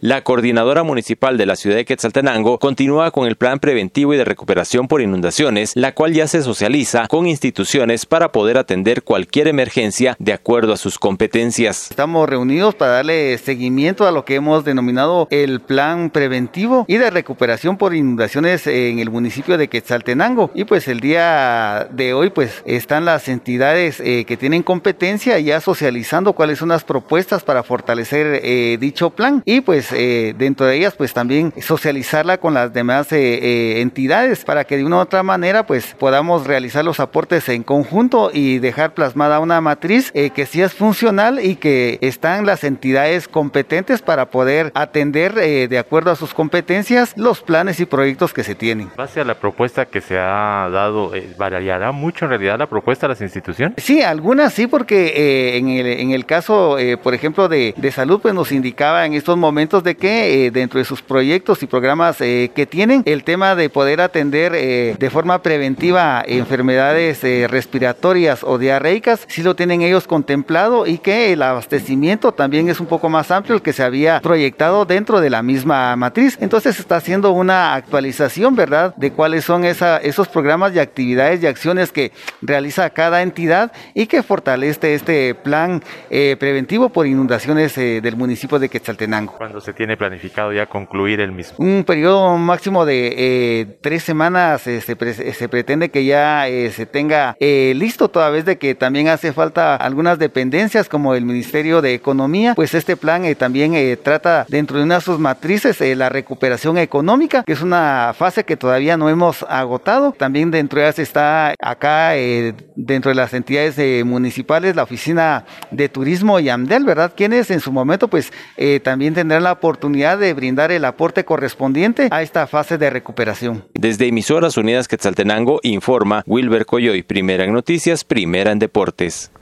La coordinadora municipal de la ciudad de Quetzaltenango continúa con el plan preventivo y de recuperación por inundaciones, la cual ya se socializa con instituciones para poder atender cualquier emergencia de acuerdo a sus competencias. Estamos reunidos para darle seguimiento a lo que hemos denominado el plan preventivo y de recuperación por inundaciones en el municipio de Quetzaltenango. Y pues el día de hoy pues están las entidades eh, que tienen competencia ya socializando cuáles son las propuestas para fortalecer eh, dicho plan y pues pues, eh, dentro de ellas pues también socializarla con las demás eh, eh, entidades para que de una u otra manera pues podamos realizar los aportes en conjunto y dejar plasmada una matriz que sí es funcional y que están las entidades competentes para poder atender de acuerdo a sus competencias los planes y proyectos que se tienen. Base a la propuesta que se ha dado, ¿variará mucho en realidad la propuesta de las instituciones? Sí, algunas sí, porque en, el, en el caso, por ejemplo, de, de salud, pues nos indicaba en estos momentos de que eh, dentro de sus proyectos y programas eh, que tienen, el tema de poder atender eh, de forma preventiva enfermedades respiratorias o diarreicas, sí lo tienen ellos contemplado y que el abastecimiento también es un poco más amplio el que se había proyectado dentro de la misma matriz. Entonces está haciendo una actualización, ¿verdad?, de cuáles son esa, esos programas y actividades y acciones que realiza cada entidad y que fortalece este plan preventivo por inundaciones del municipio de Quetzaltenango se tiene planificado ya concluir el mismo? Un periodo máximo de eh, tres semanas eh, se, pretende que ya eh, se tenga listo, toda vez de que también hace falta algunas dependencias como el Ministerio de Economía, pues este plan también trata dentro de una de sus matrices la recuperación económica, que es una fase que todavía no hemos agotado. También dentro de ellas está acá, dentro de las entidades municipales, la Oficina de Turismo y AMDEL, ¿verdad? Quienes en su momento pues también tendrán la oportunidad de brindar el aporte correspondiente a esta fase de recuperación. Desde Emisoras Unidas Quetzaltenango informa Wilber Coyoy, primera en noticias, primera en deportes.